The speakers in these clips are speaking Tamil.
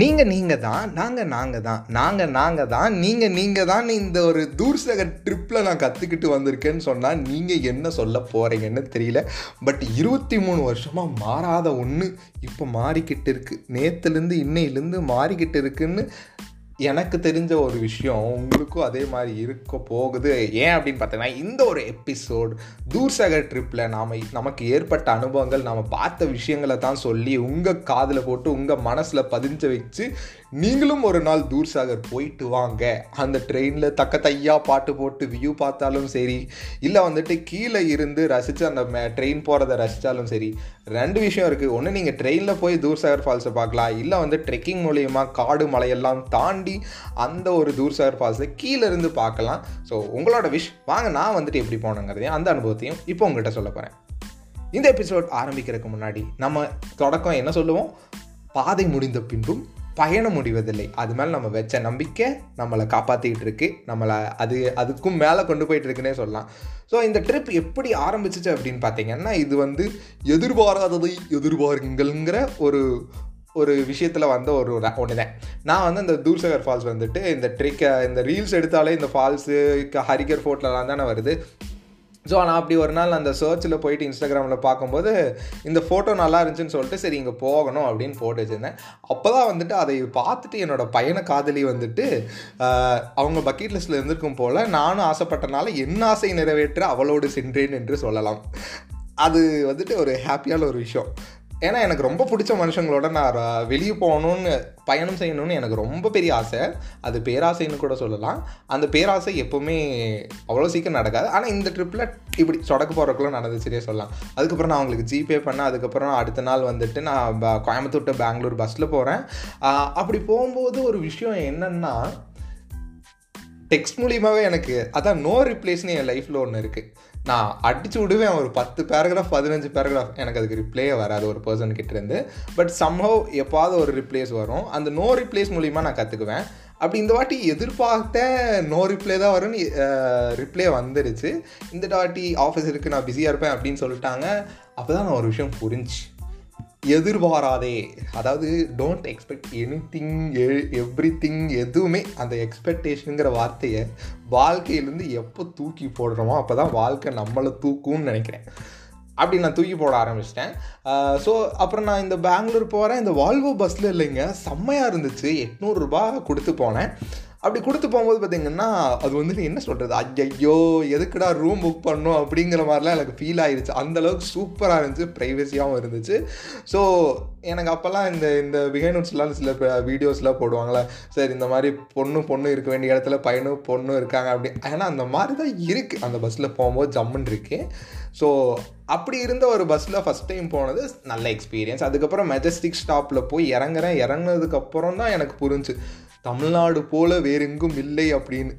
நீங்கள் நீங்கள் தான் நாங்கள் நாங்கள் தான். நாங்கள் நாங்கள் தான் நீங்கள் நீங்கள் தான் இந்த ஒரு தூர்சக ட்ரிப்பில் நான் கற்றுக்கிட்டு வந்திருக்கேன்னு சொன்னால் நீங்கள் என்ன சொல்ல போகிறீங்கன்னு தெரியல. பட் இருபத்தி மூணு வருஷமாக மாறாத ஒன்று இப்போ மாறிக்கிட்டு இருக்குது நேற்றுலேருந்து இன்னையிலேருந்து மாறிக்கிட்டு இருக்குன்னு எனக்கு தெரிஞ்ச ஒரு விஷயம் உங்களுக்கும் அதே மாதிரி இருக்க போகுது. ஏன் அப்படின்னு பார்த்தீங்கன்னா இந்த ஒரு எபிசோட் தூர்சகர் ட்ரிப்பில் நாம் நமக்கு ஏற்பட்ட அனுபவங்கள் நாம் பார்த்த விஷயங்களை தான் சொல்லி உங்கள் காதில் போட்டு உங்கள் மனசில் பதிஞ்ச வச்சு நீங்களும் ஒரு நாள் தூர்சாகர் போயிட்டு வாங்க. அந்த ட்ரெயினில் தக்க தையாக பாட்டு போட்டு வியூ பார்த்தாலும் சரி இல்லை வந்துட்டு கீழே இருந்து ரசித்து அந்த ட்ரெயின் போகிறத ரசித்தாலும் சரி ரெண்டு விஷயம் இருக்குது ஒன்று நீங்கள் ட்ரெயினில் போய் தூர்சாகர் ஃபால்ஸை பார்க்கலாம். இல்லை வந்து ட்ரெக்கிங் மூலயமா காடு மலையெல்லாம் தாண்டி அந்த ஒரு தூர்சாகர் ஃபால்ஸை கீழேருந்து பார்க்கலாம். ஸோ உங்களோட விஷ் வாங்க நான் வந்துட்டு எப்படி போனேங்கிறதையும் அந்த அனுபவத்தையும் இப்போ உங்கள்கிட்ட சொல்ல போகிறேன் இந்த எபிசோட் ஆரம்பிக்கிறதுக்கு முன்னாடி நம்ம தொடக்கம் என்ன சொல்லுவோம்? பாதை முடிந்த பின்பும் பயணம் முடிவதில்லை அது மேலே நம்ம வச்ச நம்பிக்கை நம்மளை காப்பாற்றிக்கிட்டு இருக்கு நம்மளை அது அதுக்கும் மேலே கொண்டு போயிட்டு இருக்குன்னே சொல்லலாம். ஸோ இந்த ட்ரிப் எப்படி ஆரம்பிச்சிச்சு அப்படின்னு பார்த்தீங்கன்னா இது வந்து எதிர்பாராததை எதிர்பாருங்கள்ங்கிற ஒரு ஒரு விஷயத்தில் வந்த ஒரு ஒன்று தான் நான் வந்து இந்த தூர்சகர் ஃபால்ஸ் வந்துட்டு இந்த ட்ரிக்கை இந்த ரீல்ஸ் எடுத்தாலே இந்த ஃபால்ஸு ஹரிகர் ஃபோர்ட்லலாம் தானே வருது. ஸோ நான் அப்படி ஒரு நாள் அந்த சர்ச்சில் போயிட்டு இன்ஸ்டாகிராமில் பார்க்கும்போது இந்த ஃபோட்டோ நல்லா இருந்துச்சுன்னு சொல்லிட்டு சரி இங்கே போகணும் அப்படின்னு போட்டு வச்சுருந்தேன். அப்போ தான் வந்துட்டு அதை பார்த்துட்டு என்னோடய பையனை காதலி வந்துட்டு அவங்க பக்கெட் லிஸ்ட்டில் இருந்திருக்கும் போல் நானும் ஆசைப்பட்டனால என் ஆசை நிறைவேற்ற அவளோடு சென்றேன் என்று சொல்லலாம். அது வந்துட்டு ஒரு ஹாப்பியான ஒரு விஷயம். ஏன்னா எனக்கு ரொம்ப பிடிச்ச மனுஷங்களோட நான் வெளியே போகணுன்னு பயணம் செய்யணும்னு எனக்கு ரொம்ப பெரிய ஆசை. அது பேராசைன்னு கூட சொல்லலாம். அந்த பேராசை எப்போவுமே அவ்வளோ சீக்கிரம் நடக்காது. ஆனால் இந்த ட்ரிப்பில் இப்படி சொடக்கு போகிறக்குள்ள நடந்துச்சுனே சொல்லலாம். அதுக்கப்புறம் நான் அவங்களுக்கு ஜிபே பண்ணேன் அதுக்கப்புறம் அடுத்த நாள் வந்துட்டு நான் கோயம்புத்தூர் டு பெங்களூர் பஸ்ஸில் போகிறேன் அப்படி போகும்போது ஒரு விஷயம் என்னென்னா டெக்ஸ்ட் மூலியமாகவே எனக்கு அதான் நோ ரிப்ளேஸ்னு என் லைஃப்பில் ஒன்று இருக்குது நான் அடிச்சு விடுவேன். ஒரு பத்து பேராகிராஃப் பதினஞ்சு பேராகிராஃப் எனக்கு அதுக்கு ரிப்ளே வராது. ஒரு பர்சன் கிட்டேருந்து. பட் சம்ஹவ் எப்பாவது ஒரு ரிப்ளேஸ் வரும். அந்த நோ ரிப்ளேஸ் மூலிமா நான் கற்றுக்குவேன் அப்படி இந்த வாட்டி எதிர்பார்த்த நோ ரிப்ளே தான் வரும்னு ரிப்ளே வந்துடுச்சு இந்த வாட்டி ஆஃபீஸ் இருக்குது நான் பிஸியாக இருப்பேன் அப்படின்னு சொல்லிட்டாங்க. அப்போ தான் நான் ஒரு விஷயம் புரிஞ்சு எதிர்பாராதே. அதாவது don't expect anything everything எதுவுமே அந்த எக்ஸ்பெக்டேஷனுங்கிற வார்த்தையை வாழ்க்கையிலேருந்து எப்போ தூக்கி போடுறோமோ அப்போ தான் வாழ்க்கை நம்மளை தூக்கும்னு நினைக்கிறேன். அப்படி நான் தூக்கி போட ஆரம்பிச்சிட்டேன். ஸோ அப்புறம் நான் இந்த பெங்களூர் போகிறேன் இந்த வால்வோ பஸ்ஸில் இல்லைங்க செம்மையாக இருந்துச்சு. எட்நூறுரூபா கொடுத்து போனேன். அப்படி கொடுத்து போகும்போது பார்த்தீங்கன்னா அது வந்துட்டு என்ன சொல்கிறது ஐயோ எதுக்குடா ரூம் புக் பண்ணும் அப்படிங்கிற மாதிரிலாம் எனக்கு ஃபீல் ஆயிடுச்சு அந்தளவுக்கு சூப்பராக இருந்துச்சு. ப்ரைவசியாகவும் இருந்துச்சு. ஸோ எனக்கு அப்போல்லாம் இந்த இந்த பிஹைனோட்ஸ்லாம் சில வீடியோஸ்லாம் போடுவாங்களே சரி இந்த மாதிரி பொண்ணு பொண்ணு இருக்க வேண்டிய இடத்துல பையனும் பொண்ணும் இருக்காங்க அப்படி. ஏன்னா அந்த மாதிரி தான் இருக்குது அந்த பஸ்ஸில் போகும்போது ஜம்முன்னு இருக்குது ஸோ அப்படி இருந்த ஒரு பஸ்ஸில் ஃபஸ்ட் டைம் போனது நல்ல எக்ஸ்பீரியன்ஸ் அதுக்கப்புறம் மெஜஸ்டிக் ஸ்டாப்பில் போய் இறங்குறேன். இறங்குனதுக்கப்புறம் தான் எனக்கு புரிஞ்சு. தமிழ்நாடு போல் வேறெங்கும் இல்லை அப்படின்னு.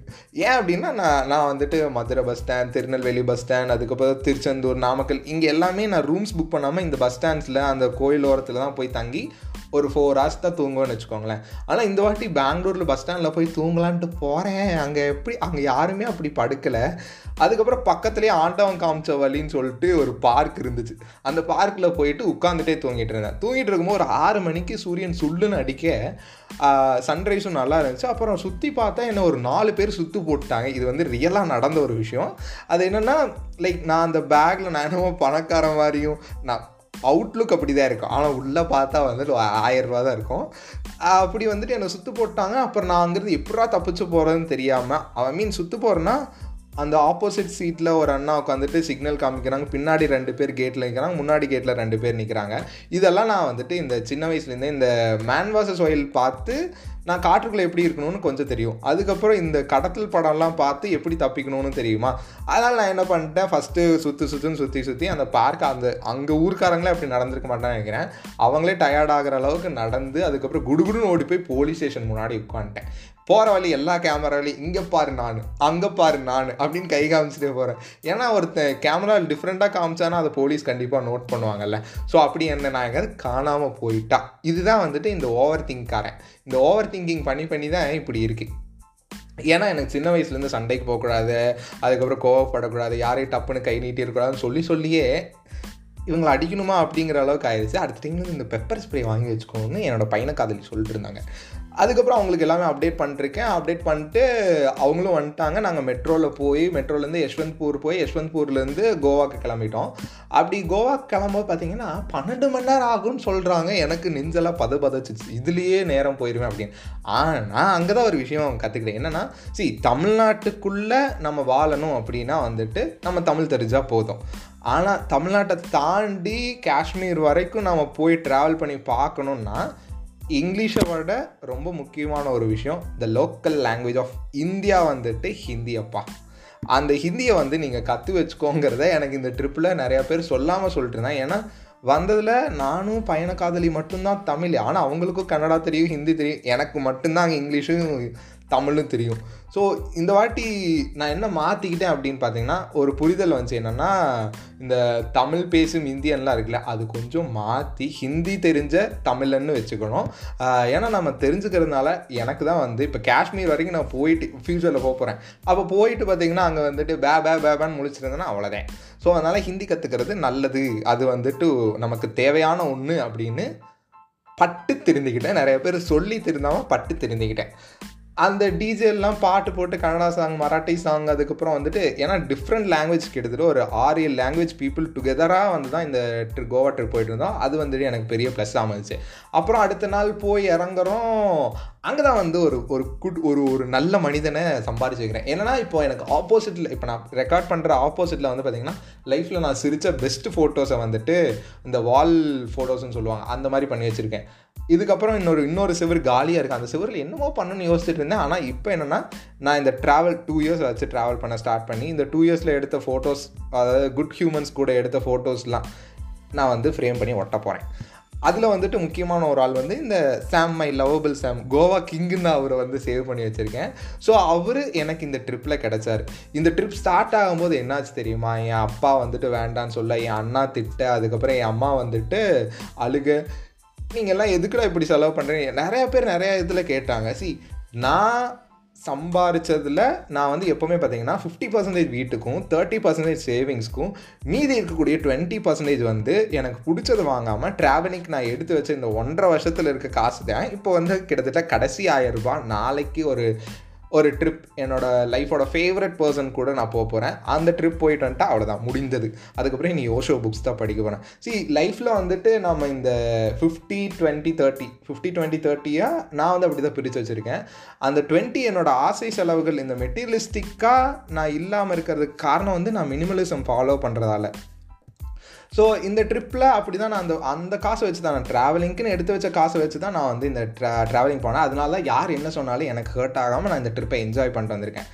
ஏன் அப்படின்னா நான் நான் வந்துட்டு Madurai bus stand Tirunelveli bus stand அதுக்கப்புறம் திருச்செந்தூர் நாமக்கல் இங்கே எல்லாமே நான் ரூம்ஸ் புக் பண்ணாமல் இந்த பஸ் ஸ்டாண்ட்ஸில் அந்த கோயில் ஓரத்தில் தான் போய் தங்கி ஒரு ஃபோர் ஹவர்ஸ் தான் தூங்குவேன்னு வச்சுக்கோங்களேன். ஆனால் இந்த வாட்டி பெங்களூரில் பஸ் ஸ்டாண்டில் போய் தூங்கலான்ட்டு போகிறேன் அங்கே எப்படி அங்கே யாருமே அப்படி படுக்கலை. அதுக்கப்புறம் பக்கத்துலேயே ஆண்டவன் காமிச்ச வழின்னு சொல்லிட்டு ஒரு பார்க் இருந்துச்சு. அந்த பார்க்கில் போயிட்டு உட்காந்துட்டே தூங்கிட்டு இருந்தேன். தூங்கிட்டு இருக்கும்போது ஒரு ஆறு மணிக்கு சூரியன் சுள்ளுன்னு அடிக்க சன்ரைஸும் நல்லா இருந்துச்சு. அப்புறம் சுற்றி பார்த்தா என்ன ஒரு நாலு பேர் சுற்று போட்டாங்க இது வந்து ரியலாக நடந்த ஒரு விஷயம். அது என்னென்னா லைக் நான் அந்த பேக்கில் நான் என்னமோ பணக்கார மாதிரியும் நான் அவுட்லுக் அப்படி தான் இருக்கும். ஆனால் உள்ளே பார்த்தா வந்துட்டு ஆயிரரூபா தான் இருக்கும். அப்படி வந்துட்டு என்னை சுற்று போட்டாங்க. அப்புறம் நான் அங்கேருந்து எப்படா தப்பிச்சு போகிறதுன்னு தெரியாமல் ஐ மீன் சுற்று போகிறேன்னா அந்த ஆப்போசிட் சீட்டில் ஒரு அண்ணா உட்காந்துட்டு சிக்னல் காமிக்கிறாங்க. பின்னாடி ரெண்டு பேர் கேட்டில் நிற்கிறாங்க முன்னாடி கேட்டில் ரெண்டு பேர் நிற்கிறாங்க இதெல்லாம் நான் வந்துட்டு இந்த சின்ன வயசுலேருந்தே இந்த மேன் வாசஸ் ஆயில் பார்த்து நான் காற்றுக்குள்ளே எப்படி இருக்கணும்னு கொஞ்சம் தெரியும். அதுக்கப்புறம் இந்த கடத்தல் படம்லாம் பார்த்து எப்படி தப்பிக்கணும்னு தெரியுமா? அதனால் நான் என்ன பண்ணிட்டேன் ஃபஸ்ட்டு சுற்றி சுற்றுன்னு சுற்றி சுற்றி அந்த பார்க் அந்த அங்கே ஊருக்காரங்களே அப்படி நடந்திருக்க மாட்டேன்னு நினைக்கிறேன். அவங்களே டயர்ட் ஆகிற அளவுக்கு நடந்து அதுக்கப்புறம் குடுகுடுன்னு ஓடி போய் போலீஸ் ஸ்டேஷன் முன்னாடி உட்காந்துட்டேன். போகிற வழி எல்லா கேமராலையும் இங்கே பாரு நான் அங்கே பாரு நான் அப்படின்னு கை காமிச்சிட்டே போகிறேன் ஏன்னா ஒருத்தன் கேமரா டிஃப்ரெண்ட்டாக காமிச்சானா அதை போலீஸ் கண்டிப்பாக நோட் பண்ணுவாங்கல்ல. ஸோ அப்படி என்ன நான் எங்கேயாவது காணாமல் போயிட்டா. இதுதான் வந்துட்டு இந்த ஓவர் திங்க்காரன் இந்த ஓவர் திங்கிங் பண்ணி பண்ணி தான் இப்படி இருக்குது ஏன்னா எனக்கு சின்ன வயசுலேருந்து சண்டைக்கு போகக்கூடாது அதுக்கப்புறம் கோவப்படக்கூடாது யாரையும் டப்புன்னு கை நீட்டி இருக்கக்கூடாதுன்னு சொல்லி சொல்லியே இவங்களை அடிக்கணுமா அப்படிங்கிற அளவுக்கு ஆயிடுச்சு. அடுத்த டைம்ல இந்த பெப்பர் ஸ்ப்ரே வாங்கி வச்சுக்கோன்னு என்னோட பையனை காதலி சொல்லிட்டு இருந்தாங்க. அதுக்கப்புறம் அவங்களுக்கு எல்லாமே அப்டேட் பண்ணிருக்கேன். அப்டேட் பண்ணிட்டு அவங்களும் வந்துட்டாங்க. நாங்கள் மெட்ரோவில் போய் மெட்ரோலேருந்து யஷ்வந்த்பூர் போய் யஷ்வந்த்பூர்லேருந்து கோவாக்கு கிளம்பிட்டோம். அப்படி கோவாக்கு கிளம்பும்போது பார்த்தீங்கன்னா பன்னெண்டு மணி நேரம் ஆகும்னு சொல்கிறாங்க எனக்கு நெஞ்செல்லாம் பத பதச்சிச்சு. இதுலேயே நேரம் போயிடுவேன் அப்படின்னு. ஆனால் அங்கே தான் ஒரு விஷயம் கற்றுக்கிட்டேன் என்னென்னா சி தமிழ்நாட்டுக்குள்ளே நம்ம வாழணும் அப்படின்னா வந்துட்டு நம்ம தமிழ் தெரிஞ்சால் போதும். ஆனால் தமிழ்நாட்டை தாண்டி காஷ்மீர் வரைக்கும் நம்ம போய் ட்ராவல் பண்ணி பார்க்கணுன்னா இங்கிலீஷை விட ரொம்ப முக்கியமான ஒரு விஷயம் the local language of India வந்துட்டு ஹிந்தி அப்பா. அந்த ஹிந்தியை வந்து நீங்கள் கற்று வச்சுக்கோங்கிறத எனக்கு இந்த ட்ரிப்பில் நிறையா பேர் சொல்லாமல் சொல்லிட்டு இருந்தேன் ஏன்னா வந்ததில் நானும் பயண காதலி மட்டும்தான் தமிழ். ஆனால் அவங்களுக்கும் கன்னடா தெரியும் ஹிந்தி தெரியும். எனக்கு மட்டும்தான் அங்கே இங்கிலீஷும் தமிழும் தெரியும். ஸோ இந்த வாட்டி நான் என்ன மாற்றிக்கிட்டேன் அப்படின்னு பார்த்தீங்கன்னா ஒரு புரிதல் வந்துச்சு. என்னென்னா இந்த தமிழ் பேசும் இந்தியன்லாம் இருக்குல்ல அது கொஞ்சம் மாற்றி ஹிந்தி தெரிஞ்ச தமிழன்னு வச்சுக்கணும். ஏன்னா நம்ம தெரிஞ்சுக்கிறதுனால எனக்கு தான் வந்து இப்போ காஷ்மீர் வரைக்கும் நான் போயிட்டு ஃப்யூச்சரில் போக போகிறேன் அப்போ போயிட்டு பார்த்தீங்கன்னா அங்கே வந்துட்டு பே பே பேபான்னு முடிச்சிருந்தேன்னா அவ்வளோதான் ஸோ அதனால் ஹிந்தி கற்றுக்கிறது நல்லது. அது வந்துட்டு நமக்கு தேவையான ஒன்று அப்படின்னு பட்டு தெரிஞ்சுக்கிட்டேன். நிறைய பேர் சொல்லி தெரிந்தாமல் பட்டு தெரிஞ்சுக்கிட்டேன். அந்த டிஜேலாம் பாட்டு போட்டு கன்னடா சாங் மராட்டி சாங் அதுக்கப்புறம் வந்துட்டு ஏன்னா டிஃப்ரெண்ட் லாங்குவேஜ் கிட்டத்தட்ட ஒரு ஆறு ஏழு லாங்குவேஜ் பீப்புள் டுகெதராக வந்து தான் இந்த ட்ரிப் கோவா ட்ரிப் போயிட்டு இருந்தோம். அது வந்துட்டு எனக்கு பெரிய ப்ளஸ் அமைச்சு அப்புறம் அடுத்த நாள் போய் இறங்குறோம். அங்கே தான் வந்து ஒரு ஒரு குட் ஒரு ஒரு நல்ல மனிதனை சம்பாரிச்சு வைக்கிறேன். ஏன்னா இப்போ எனக்கு ஆப்போசிட்டில் இப்போ நான் ரெக்கார்ட் பண்ணுற ஆப்போசிட்டில் வந்து பார்த்தீங்கன்னா லைஃப்பில் நான் சிரித்த பெஸ்ட் ஃபோட்டோஸை வந்துட்டு இந்த வால் ஃபோட்டோஸ்னு சொல்லுவாங்க அந்த மாதிரி பண்ணி வச்சுருக்கேன். இதுக்கப்புறம் இன்னொரு இன்னொரு சிவர் காலியாக இருக்குது அந்த சிவரில் என்னமோ பண்ணணும்னு யோசிச்சுட்டு இருந்தேன். ஆனால் இப்போ என்னென்னா நான் இந்த ட்ராவல் டூ இயர்ஸ் வச்சு ட்ராவல் பண்ண ஸ்டார்ட் பண்ணி இந்த டூ இயர்ஸில் எடுத்த ஃபோட்டோஸ் அதாவது குட் ஹியூமன்ஸ் கூட எடுத்த ஃபோட்டோஸ்லாம் நான் வந்து ஃப்ரேம் பண்ணி ஒட்ட போகிறேன் அதில் வந்துட்டு முக்கியமான ஒரு ஆள் வந்து இந்த Sam my lovable Sam Goa கிங்குன்னு அவரை வந்து சேவ் பண்ணி வச்சுருக்கேன். ஸோ அவர் எனக்கு இந்த ட்ரிப்பில் கிடச்சார். இந்த ட்ரிப் ஸ்டார்ட் ஆகும்போது என்னாச்சு தெரியுமா? என் அப்பா வந்துட்டு வேண்டான்னு சொல்ல என் அண்ணா திட்ட அதுக்கப்புறம் என் அம்மா வந்துட்டு அழுக. நீங்கள்லாம் எதுக்குடா இப்படி செலவு பண்ணுறீங்க நிறையா பேர் நிறையா இதில் கேட்டாங்க. சி நான் சம்பாரித்ததில் நான் வந்து எப்போவுமே பார்த்தீங்கன்னா ஃபிஃப்டி பர்சன்டேஜ் வீட்டுக்கும் தேர்ட்டி பர்சன்டேஜ் சேவிங்ஸ்க்கும் மீதி இருக்கக்கூடிய டுவெண்ட்டி பர்சன்டேஜ் வந்து எனக்கு பிடிச்சது வாங்காமல் ட்ராவலிங்க்கு நான் எடுத்து வச்ச இந்த ஒன்றரை வருஷத்தில் இருக்க காசு தான். இப்போ வந்து கிட்டத்தட்ட கடைசி ஆயிரம் ரூபாய் நாளைக்கு ஒரு ஒரு ட்ரிப் என்னோட லைஃபோட ஃபேவரட் பர்சன் கூட நான் போக போகிறேன் அந்த ட்ரிப் போயிட்டு வந்துட்டு அவ்வளோதான் முடிந்தது. அதுக்கப்புறம் நீ ஓஷோ புக்ஸ் தான் படிக்க போகிறேன் சி லைஃப்பில் வந்துட்டு நம்ம இந்த fifty twenty thirty fifty twenty தேர்ட்டியாக நான் வந்து அப்படி தான் பிரித்து வச்சுருக்கேன். அந்த டுவெண்ட்டி என்னோட ஆசை செலவுகள் இந்த மெட்டீரியலிஸ்டிக்காக நான் இல்லாமல் இருக்கிறதுக்கு காரணம் வந்து நான் மினிமலிசம் ஃபாலோ பண்ணுறதால ஸோ இந்த ட்ரிப்பில் அப்படி தான் நான் அந்த அந்த காசை வச்சு தான் நான் ட்ராவலிங்க்குன்னு எடுத்து வச்ச காசை வச்சு தான் நான் வந்து இந்த ட்ரா ட்ராவலிங் போனேன். அதனால தான் யார் என்ன சொன்னாலும் எனக்கு ஹர்ட் ஆகாமல் நான் இந்த ட்ரிப்பை என்ஜாய் பண்ணிட்டு வந்திருக்கேன்.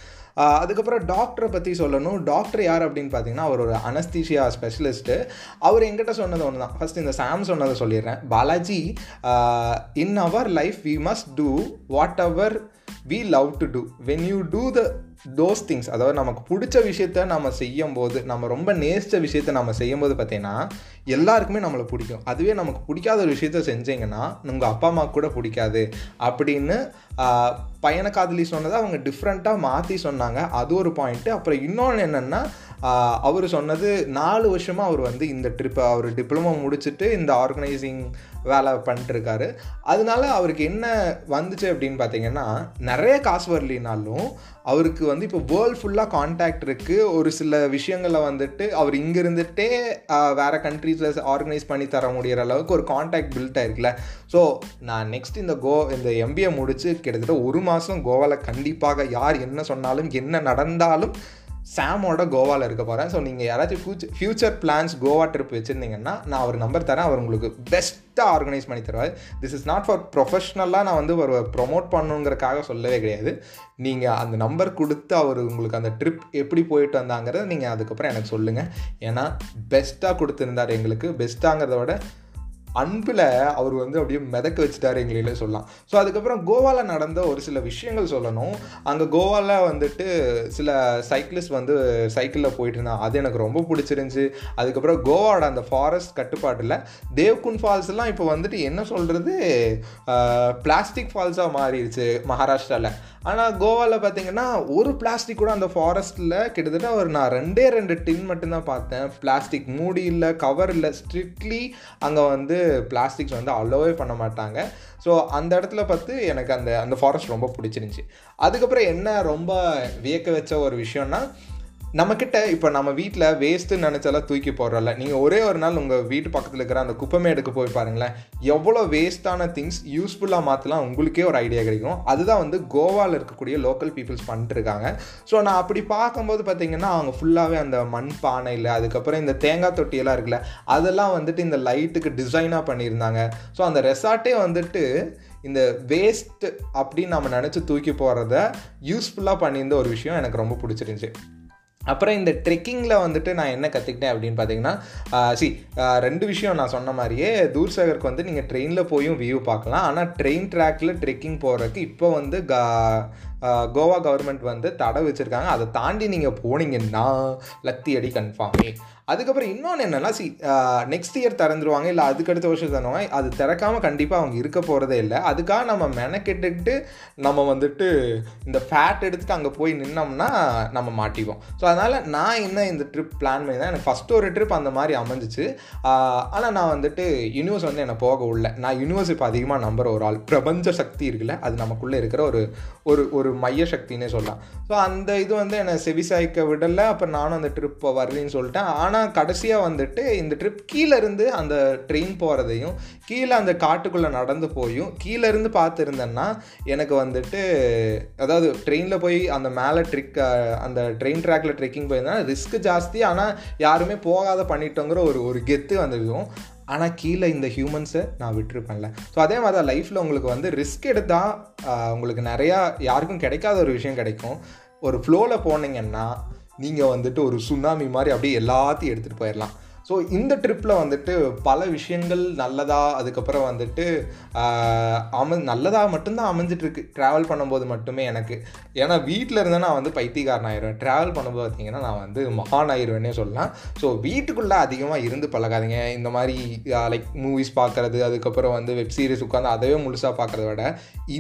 அதுக்கப்புறம் டாக்டரை பற்றி சொல்லணும். டாக்டர் யார் அப்படின்னு பார்த்தீங்கன்னா அவர் ஒரு அனஸ்தீஷியா ஸ்பெஷலிஸ்ட்டு அவர் எங்கிட்ட சொன்னது ஒன்று தான் ஃபஸ்ட் இந்த சாம் சொன்னதை சொல்லிடுறேன். Balaji in our life we must do whatever we love to do when you do the those things அதாவது நமக்கு பிடிச்ச விஷயத்த நம்ம செய்யும் போது நம்ம ரொம்ப நேசித்த விஷயத்த நம்ம செய்யும் போது பார்த்தீங்கன்னா எல்லாருக்குமே நம்மளை பிடிக்கும். அதுவே நமக்கு பிடிக்காத ஒரு விஷயத்த செஞ்சீங்கன்னா உங்கள் அப்பா அம்மா கூட பிடிக்காது அப்படின்னு பையனை காதலி சொன்னதை அவங்க டிஃப்ரெண்ட்டாக மாற்றி சொன்னாங்க. அது ஒரு பாயிண்ட்டு அப்புறம் இன்னொன்று என்னென்னா அவர் சொன்னது நாலு வருஷமாக அவர் வந்து இந்த ட்ரிப்பை அவர் டிப்ளமோ முடிச்சுட்டு இந்த ஆர்கனைசிங் வேலை பண்ணிட்டுருக்காரு. அதனால அவருக்கு என்ன வந்துச்சு அப்படின்னு பார்த்தீங்கன்னா நிறைய காசு வரலினாலும் அவருக்கு வந்து இப்போ வேர்ல்டு ஃபுல்லாக கான்டாக்ட் இருக்குது ஒரு சில விஷயங்களை வந்துட்டு அவர் இங்கே இருந்துகிட்டே வேறு கண்ட்ரீஸில் ஆர்கனைஸ் பண்ணி தர முடிகிற அளவுக்கு ஒரு கான்டாக்ட் பில்ட் ஆயிருக்குல்ல. ஸோ நான் நெக்ஸ்ட் இந்த கோ இந்த எம்பிஏ முடிச்சு கிட்டத்தட்ட ஒரு மாதம் கோவாவில் கண்டிப்பாக யார் என்ன சொன்னாலும் என்ன நடந்தாலும் சாமோட கோவாவில் இருக்க போகிறேன் ஸோ நீங்கள் யாராச்சும் future future plans Goa trip வச்சுருந்தீங்கன்னா நான் அவர் நம்பர் தரேன். அவர் உங்களுக்கு பெஸ்ட்டாக ஆர்கனைஸ் பண்ணி தருவார். திஸ் இஸ் நாட் ஃபார் ப்ரொஃபஷ்னலாக நான் வந்து ஒரு ப்ரொமோட் பண்ணுங்கிறக்காக சொல்லவே கிடையாது. நீங்கள் அந்த நம்பர் கொடுத்து அவர் உங்களுக்கு அந்த ட்ரிப் எப்படி போயிட்டு வந்தாங்கிறத நீங்கள் அதுக்கப்புறம் எனக்கு சொல்லுங்கள் ஏன்னா பெஸ்ட்டாக கொடுத்துருந்தார் எங்களுக்கு. பெஸ்ட்டாங்கிறத விட அன்பில் அவர் வந்து அப்படியே மிதக்க வச்சுட்டாரு எங்களிலே சொல்லலாம். ஸோ அதுக்கப்புறம் கோவாவில் நடந்த ஒரு சில விஷயங்கள் சொல்லணும். அங்கே கோவாவில் வந்துட்டு சில சைக்கிளிஸ்ட் வந்து சைக்கிளில் போயிட்டு இருந்தான். அது எனக்கு ரொம்ப பிடிச்சிருந்துச்சி. அதுக்கப்புறம் கோவாவோட அந்த ஃபாரஸ்ட் கட்டுப்பாட்டில் தேவ்குன் ஃபால்ஸ்லாம் இப்போ வந்துட்டு என்ன சொல்கிறது பிளாஸ்டிக் ஃபால்ஸாக மாறிடுச்சு மகாராஷ்டிராவில் ஆனால் கோவாவில் பார்த்தீங்கன்னா ஒரு பிளாஸ்டிக் கூட அந்த ஃபாரஸ்ட்டில் கிட்டத்தட்ட ஒரு நான் ரெண்டே ரெண்டு டின் மட்டும்தான் பார்த்தேன். பிளாஸ்டிக் மூடி இல்லை கவர் இல்லை ஸ்ட்ரிக்ட்லி அங்கே வந்து பிளாஸ்டிக்ஸ் வந்து அலோவே பண்ண மாட்டாங்க. ஸோ அந்த இடத்துல பார்த்து எனக்கு அந்த அந்த ஃபாரஸ்ட் ரொம்ப பிடிச்சிருந்துச்சி. அதுக்கப்புறம் என்ன ரொம்ப வியக்க வச்ச ஒரு விஷயம்னா நம்மக்கிட்ட இப்போ நம்ம வீட்டில் வேஸ்ட்டுன்னு நினச்சாலாம் தூக்கி போடுறோம்ல. நீங்கள் ஒரே ஒரு நாள் உங்கள் வீட்டு பக்கத்தில் இருக்கிற அந்த குப்பைமேடுக்கு போய் பாருங்களேன். எவ்வளோ வேஸ்ட்டான திங்ஸ் யூஸ்ஃபுல்லாக மாற்றலாம் உங்களுக்கே ஒரு ஐடியா கிடைக்கும். அதுதான் வந்து கோவாவில் இருக்கக்கூடிய லோக்கல் பீப்புள்ஸ் பண்ணிட்டுருக்காங்க. ஸோ நான் அப்படி பார்க்கும்போது பார்த்திங்கன்னா அவங்க ஃபுல்லாகவே அந்த மண் பானையில் அதுக்கப்புறம் இந்த தேங்காய் தொட்டியெல்லாம் இருக்குல்ல அதெல்லாம் வந்துட்டு இந்த லைட்டுக்கு டிசைனாக பண்ணியிருந்தாங்க. ஸோ அந்த ரெசார்ட்டே வந்துட்டு இந்த வேஸ்ட் அப்படின்னு நம்ம நினச்சி தூக்கி போகிறத யூஸ்ஃபுல்லாக பண்ணியிருந்த ஒரு விஷயம் எனக்கு ரொம்ப பிடிச்சிருந்துச்சி. அப்புறம் இந்த ட்ரெக்கிங்கில் வந்துட்டு நான் என்ன கற்றுக்கிட்டேன் அப்படின்னு பார்த்தீங்கன்னா சி ரெண்டு விஷயம் நான் சொன்ன மாதிரியே தூர்சாகருக்கு வந்து நீங்கள் ட்ரெயினில் போயும் வியூ பார்க்கலாம். ஆனால் ட்ரெயின் ட்ராக்கில் ட்ரெக்கிங் போகிறதுக்கு இப்போ வந்து கா கோவா கவர்மெண்ட் வந்து தடை வச்சுருக்காங்க. அதை தாண்டி நீங்கள் போனீங்கன்னா லத்தி அடி கன்ஃபார்மே அதுக்கப்புறம் இன்னொன்று என்னென்னா சி நெக்ஸ்ட் இயர் திறந்துருவாங்க இல்லை அதுக்கடுத்த வருஷம் தருவாங்க அது திறக்காமல் கண்டிப்பாக அவங்க இருக்க போகிறதே இல்லை. அதுக்காக நம்ம மெனக்கெட்டுக்கிட்டு நம்ம வந்துட்டு இந்த ஃபேட் எடுத்துகிட்டு அங்கே போய் நின்னோம்னா நம்ம மாட்டிப்போம். ஸோ அதனால் நான் என்ன இந்த ட்ரிப் பிளான் பண்ணி தான் எனக்கு ஃபஸ்ட்டு ஒரு ட்ரிப் அந்த மாதிரி அமைஞ்சிச்சு. ஆனால் நான் வந்துட்டு யூனிவர்ஸ் வந்து என்னை போக உள்ள நான் யூனிவர்ஸ் இப்போ அதிகமாக நம்புகிற ஒரு ஆள். பிரபஞ்ச சக்தி இருக்குல்ல அது நமக்குள்ளே இருக்கிற ஒரு ஒரு ஒரு மைய சக்தினே சொல்லலாம். ஸோ அந்த இது வந்து என்னை செவிசாய்க்க விடலை அப்போ நானும் அந்த ட்ரிப் வரலன்னு சொல்லிட்டேன். ஆனால் கடைசியாக வந்துட்டு இந்த ட்ரிப் கீழேருந்து அந்த ட்ரெயின் போகிறதையும் கீழே அந்த காட்டுக்குள்ளே நடந்து போயும் கீழேருந்து பார்த்துருந்தேன்னா எனக்கு வந்துட்டு அதாவது ட்ரெயினில் போய் அந்த மேலே ட்ரிக் அந்த ட்ரெயின் ட்ராக்கில் ட்ரெக்கிங் போயிருந்தா ரிஸ்க் ஜாஸ்தி. ஆனால் யாருமே போகாத பண்ணிட்டோங்கிற ஒரு ஒரு கெத்து வந்துருக்கும் ஆனால் கீழே இந்த ஹியூமன்ஸை நான் விட்டுருப்பேன்ல. ஸோ அதே மாதிரி தான் லைஃப்பில் உங்களுக்கு வந்து ரிஸ்க் எடுத்தால் உங்களுக்கு நிறையா யாருக்கும் கிடைக்காத ஒரு விஷயம் கிடைக்கும். ஒரு ஃப்ளோவில் போனீங்கன்னா நீங்கள் வந்துட்டு ஒரு சுனாமி மாதிரி அப்படியே எல்லாத்தையும் எடுத்துகிட்டு போயிடலாம் ஸோ இந்த ட்ரிப்பில் வந்துட்டு பல விஷயங்கள் நல்லதாக அதுக்கப்புறம் வந்துட்டு அம நல்லதாக மட்டும்தான் அமைஞ்சிட்ருக்கு. ட்ராவல் பண்ணும்போது மட்டுமே எனக்கு. ஏன்னா வீட்டில் இருந்தால் நான் வந்து பைத்தியக்காரன் ஆயிடுவேன் ட்ராவல் பண்ணும்போது பார்த்தீங்கன்னா நான் வந்து மகான் ஆயிடுவேனே சொல்லலாம். ஸோ வீட்டுக்குள்ளே அதிகமாக இருந்து பழகாதீங்க. இந்த மாதிரி லைக் மூவிஸ் பார்க்குறது அதுக்கப்புறம் வந்து வெப் சீரிஸ் உட்காந்து அதவே முழுசாக பார்க்குறத விட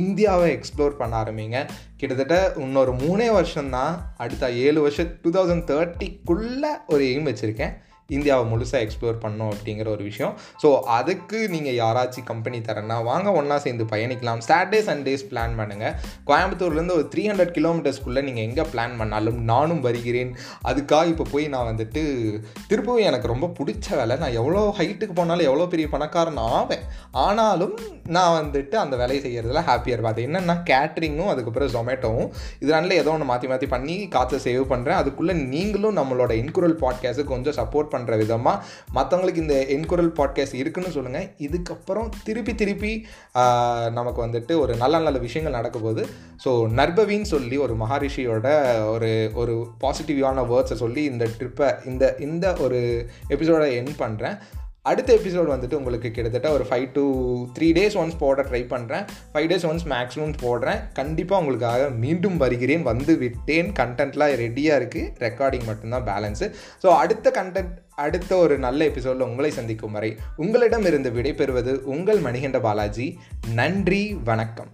இந்தியாவை எக்ஸ்ப்ளோர் பண்ண ஆரம்பிங்க. கிட்டத்தட்ட இன்னொரு மூணே வருஷம் தான் அடுத்த ஏழு வருஷம் டூ தௌசண்ட் தேர்ட்டிக்குள்ளே ஒரு எய்ம் வச்சுருக்கேன். இந்தியாவை முழுசாக எக்ஸ்ப்ளோர் பண்ணோம் அப்படிங்கிற ஒரு விஷயம். ஸோ அதுக்கு நீங்கள் யாராச்சும் கம்பெனி தரேன்னா வாங்க ஒன்றா சேர்ந்து பயணிக்கலாம். சாட்டர்டே சண்டேஸ் பிளான் பண்ணுங்கள் கோயம்புத்தூர்லேருந்து ஒரு த்ரீ ஹண்ட்ரட் கிலோமீட்டர்ஸ்க்குள்ளே நீங்கள் எங்கே பிளான் பண்ணாலும் நானும் வருகிறேன். அதுக்காக இப்போ போய் நான் வந்துட்டு திருப்பவும் எனக்கு ரொம்ப பிடிச்ச வேலை. நான் எவ்வளோ ஹைட்டுக்கு போனாலும் எவ்வளோ பெரிய பணக்காரன் ஆவேன். ஆனாலும் நான் வந்துட்டு அந்த வேலையை செய்கிறதுல ஹாப்பியாக இருப்பேன் அது என்னென்னா கேட்ரிங்கும் அதுக்கப்புறம் ஜொமேட்டோவும் இதனால ஏதோ ஒன்று மாற்றி மாற்றி பண்ணி காற்றை சேவ் பண்ணுறேன் அதுக்குள்ளே நீங்களும் நம்மளோட இன்குரல் பாட்காஸ்ட்டு கொஞ்சம் சப்போர்ட் பண்ண பண்ணுற விதமாக மற்றவங்களுக்கு இந்த என்குரல் பாட்காஸ்ட் இருக்குன்னு சொல்லுங்கள் இதுக்கப்புறம் திருப்பி திருப்பி நமக்கு வந்துட்டு ஒரு நல்ல நல்ல விஷயங்கள் நடக்க போகுது. ஸோ நர்பவின்னு சொல்லி ஒரு மகாரிஷியோட ஒரு ஒரு பாசிட்டிவான வேர்ட்ஸை சொல்லி இந்த ட்ரிப்பை இந்த இந்த ஒரு எபிசோடை என் பண்ணுறேன் அடுத்த எபிசோட் வந்துட்டு உங்களுக்கு கிட்டத்தட்ட ஒரு five to three days once போட ட்ரை பண்ணுறேன் ஃபைவ் டேஸ் ஒன்ஸ் மேக்ஸிமம் போடுறேன். கண்டிப்பாக உங்களுக்காக மீண்டும் வருகிறேன். வந்து விட்டேன். கண்டென்ட்லாம் ரெடியாக இருக்குது ரெக்கார்டிங் மட்டும்தான் பேலன்ஸு ஸோ அடுத்த கண்டென்ட் அடுத்த ஒரு நல்ல எபிசோடில் உங்களை சந்திக்கும் வரை உங்களிடம் இருந்து விடைபெறுவது உங்கள் மணிகண்ட பாலாஜி. நன்றி வணக்கம்.